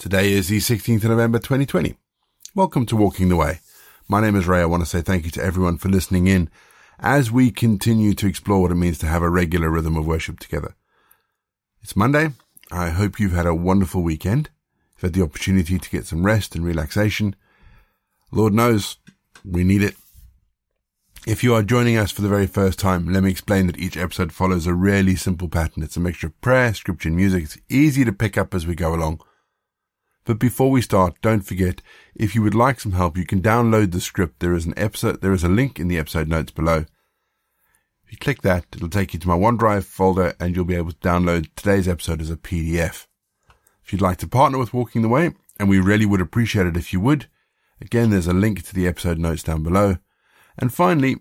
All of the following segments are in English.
Today is the 16th of November 2020. Welcome to Walking the Way. My name is Ray. I want to say thank you to everyone for listening in as we continue to explore what it means to have a regular rhythm of worship together. It's Monday. I hope you've had a wonderful weekend. You've had the opportunity to get some rest and relaxation. Lord knows we need it. If you are joining us for the very first time, let me explain that each episode follows a really simple pattern. It's a mixture of prayer, scripture, and music. It's easy to pick up as we go along. But before we start, don't forget, if you would like some help, you can download the script. There is an episode, there is a link in the episode notes below. If you click that, it'll take you to my OneDrive folder and you'll be able to download today's episode as a PDF. If you'd like to partner with Walking the Way, and we really would appreciate it if you would, again, there's a link to the episode notes down below. And finally,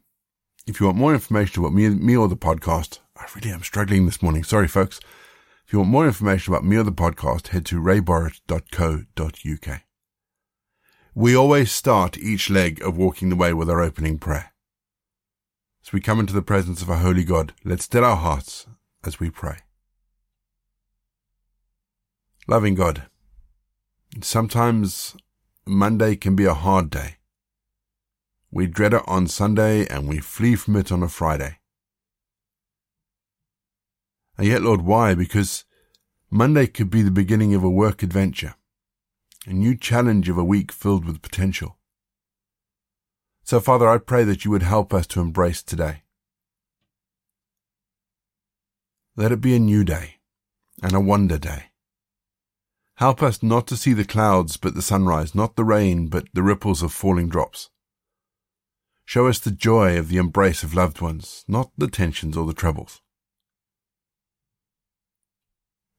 if you want more information about me, me or the podcast, I really am struggling this morning. Sorry, folks. If you want more information about me or the podcast, head to rayborrett.co.uk. We always start each leg of walking the way with our opening prayer. As we come into the presence of our holy God, let's still our hearts as we pray. Loving God, sometimes Monday can be a hard day. We dread it on Sunday and we flee from it on a Friday. And yet, Lord, why? Because Monday could be the beginning of a work adventure, a new challenge of a week filled with potential. So, Father, I pray that you would help us to embrace today. Let it be a new day and a wonder day. Help us not to see the clouds but the sunrise, not the rain but the ripples of falling drops. Show us the joy of the embrace of loved ones, not the tensions or the troubles.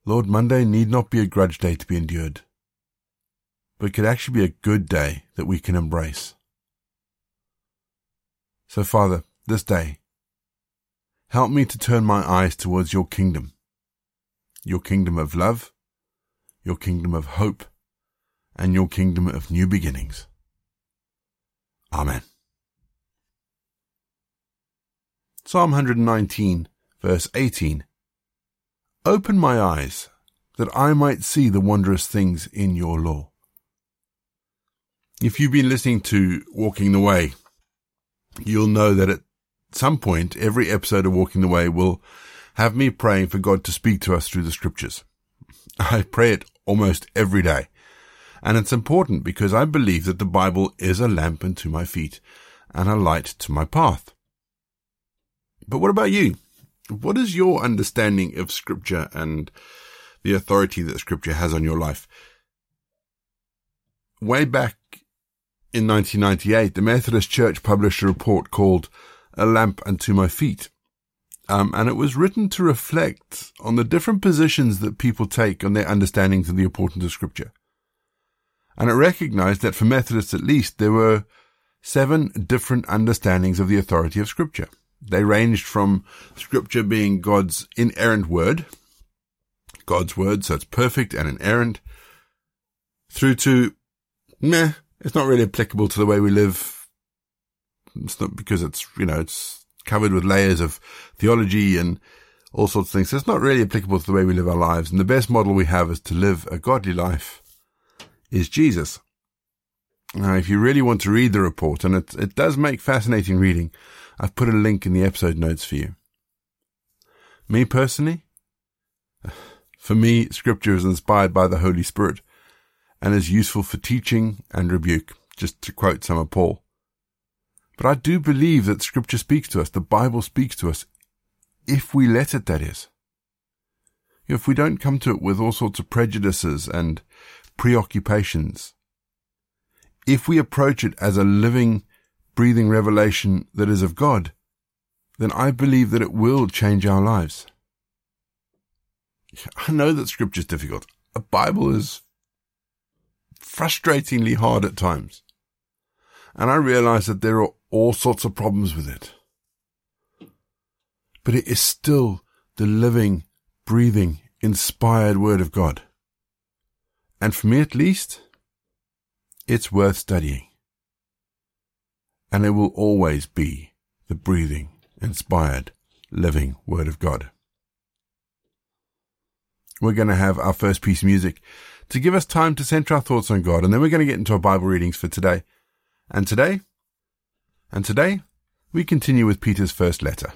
Lord, Monday need not be a grudge day to be endured, but could actually be a good day that we can embrace. So, Father, this day, help me to turn my eyes towards your kingdom, your kingdom of love, your kingdom of hope, and your kingdom of new beginnings. Amen. Psalm 119, verse 18 Open my eyes, that I might see the wondrous things in your law. If you've been listening to Walking the Way, you'll know that at some point, every episode of Walking the Way will have me praying for God to speak to us through the scriptures. I pray it almost every day. And it's important because I believe that the Bible is a lamp unto my feet and a light to my path. But what about you? What is your understanding of scripture and the authority that scripture has on your life? Way back in 1998, the Methodist Church published a report called A Lamp Unto My Feet. Um, and it was written to reflect on the different positions that people take on their understandings of the importance of scripture. And it recognized that for Methodists at least, there were seven different understandings of the authority of scripture. They ranged from scripture being God's inerrant word, God's word, so it's perfect and inerrant, through to, meh, it's not really applicable to the way we live. It's not because it's, you know, it's covered with layers of theology and all sorts of things. So it's not really applicable to the way we live our lives. And the best model we have is to live a godly life is Jesus. Now, if you really want to read the report, and it, it does make fascinating reading, I've put a link in the episode notes for you. Me personally, for me, scripture is inspired by the Holy Spirit and is useful for teaching and rebuke, just to quote some of Paul. But I do believe that scripture speaks to us, the Bible speaks to us, if we let it, that is. If we don't come to it with all sorts of prejudices and preoccupations, if we approach it as a living, breathing revelation that is of God, then I believe that it will change our lives. I know that scripture is difficult. A Bible is frustratingly hard at times. And I realize that there are all sorts of problems with it. But it is still the living, breathing, inspired word of God. And for me at least, it's worth studying and it will always be the breathing, inspired, living Word of God. We're going to have our first piece of music to give us time to center our thoughts on God. And then we're going to get into our Bible readings for today. And today, and today, we continue with Peter's first letter.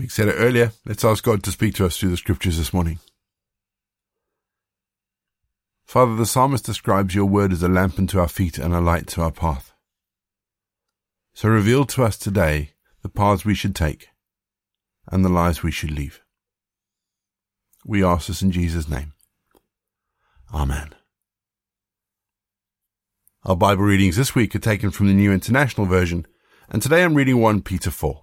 Having said it earlier, let's ask God to speak to us through the scriptures this morning. Father, the psalmist describes your word as a lamp unto our feet and a light to our path. So reveal to us today the paths we should take and the lives we should leave. We ask this in Jesus' name. Amen. Our Bible readings this week are taken from the New International Version, and today I'm reading 1 Peter 4.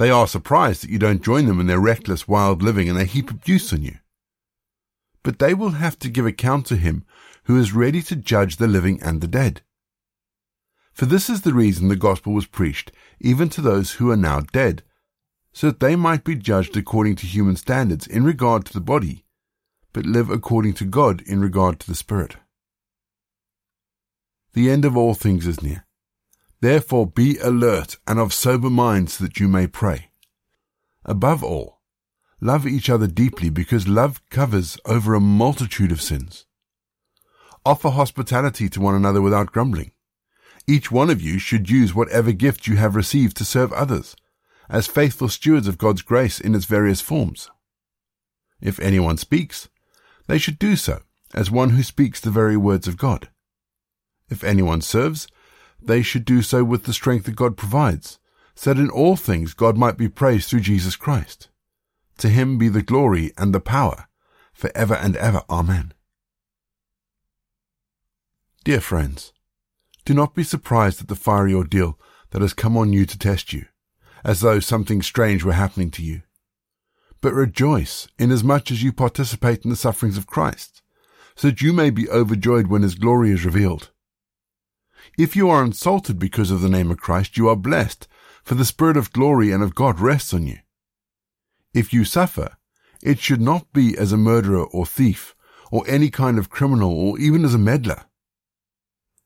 They are surprised that you don't join them in their reckless, wild living and they heap abuse on you. But they will have to give account to him who is ready to judge the living and the dead. For this is the reason the gospel was preached, even to those who are now dead, so that they might be judged according to human standards in regard to the body, but live according to God in regard to the spirit. The end of all things is near. Therefore be alert and of sober minds that you may pray. Above all, love each other deeply because love covers over a multitude of sins. Offer hospitality to one another without grumbling. Each one of you should use whatever gift you have received to serve others, as faithful stewards of God's grace in its various forms. If anyone speaks, they should do so as one who speaks the very words of God. If anyone serves, they should do so with the strength that God provides, so that in all things God might be praised through Jesus Christ. To him be the glory and the power, for ever and ever. Amen. Dear friends, do not be surprised at the fiery ordeal that has come on you to test you, as though something strange were happening to you. but rejoice inasmuch as you participate in the sufferings of Christ, so that you may be overjoyed when his glory is revealed. If you are insulted because of the name of Christ, you are blessed, for the Spirit of glory and of God rests on you. If you suffer, it should not be as a murderer or thief, or any kind of criminal, or even as a meddler.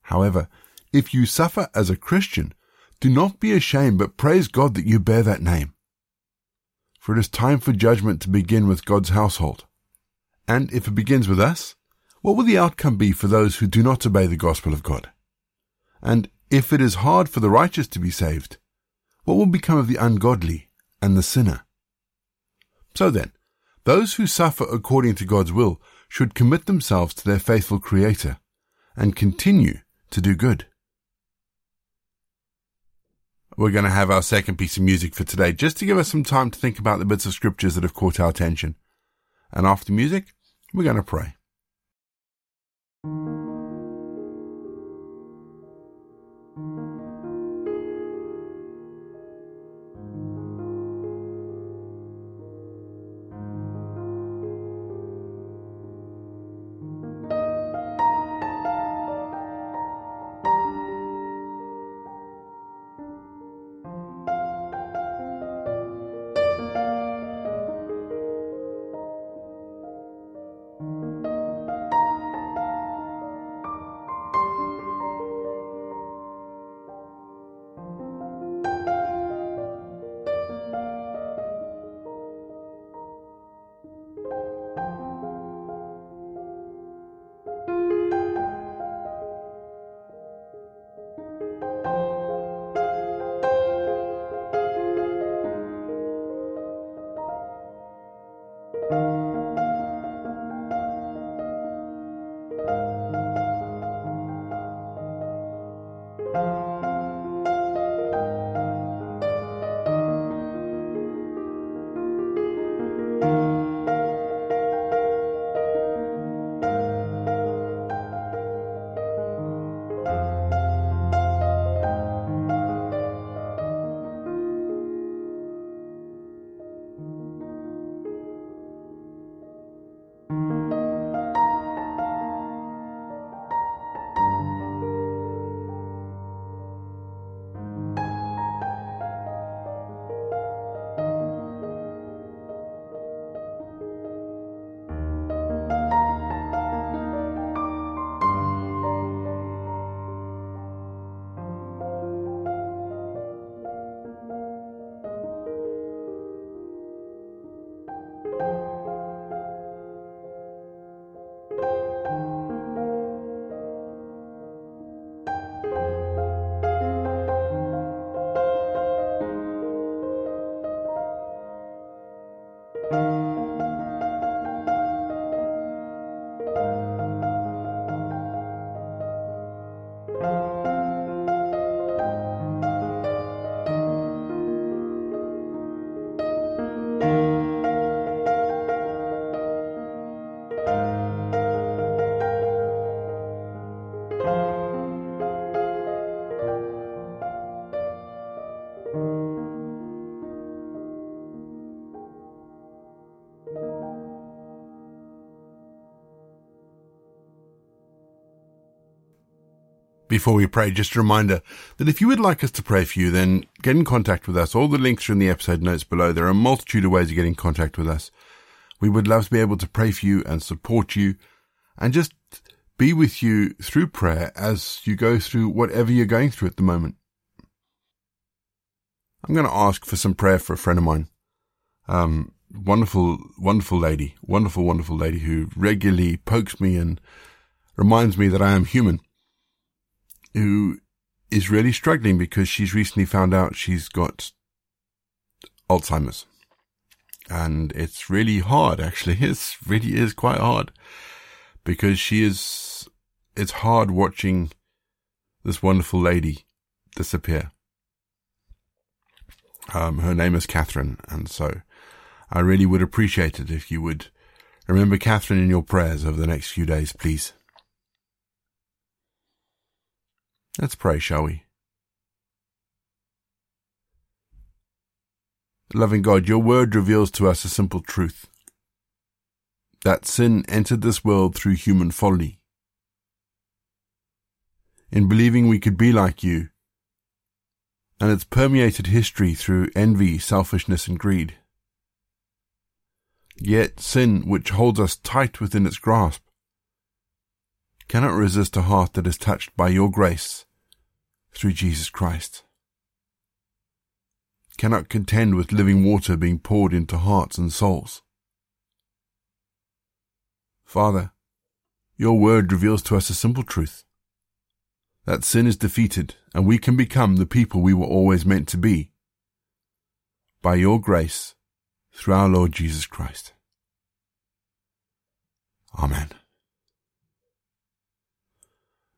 However, if you suffer as a Christian, do not be ashamed, but praise God that you bear that name. For it is time for judgment to begin with God's household. And if it begins with us, what will the outcome be for those who do not obey the gospel of God? And if it is hard for the righteous to be saved, what will become of the ungodly and the sinner? So then, those who suffer according to God's will should commit themselves to their faithful Creator and continue to do good. We're going to have our second piece of music for today, just to give us some time to think about the bits of scriptures that have caught our attention. And after music, we're going to pray. Before we pray, just a reminder that if you would like us to pray for you, then get in contact with us. All the links are in the episode notes below. There are a multitude of ways to get in contact with us. We would love to be able to pray for you and support you and just be with you through prayer as you go through whatever you're going through at the moment. I'm going to ask for some prayer for a friend of mine. Um, wonderful, wonderful lady, wonderful, wonderful lady who regularly pokes me and reminds me that I am human who is really struggling because she's recently found out she's got Alzheimer's. And it's really hard, actually. It really is quite hard because she is, it's hard watching this wonderful lady disappear. Um, her name is Catherine. And so I really would appreciate it if you would remember Catherine in your prayers over the next few days, please. Let's pray, shall we? Loving God, your word reveals to us a simple truth that sin entered this world through human folly. In believing we could be like you, and it's permeated history through envy, selfishness, and greed. Yet sin, which holds us tight within its grasp, cannot resist a heart that is touched by your grace through Jesus Christ. Cannot contend with living water being poured into hearts and souls. Father, your word reveals to us a simple truth that sin is defeated and we can become the people we were always meant to be by your grace through our Lord Jesus Christ. Amen.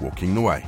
walking the way.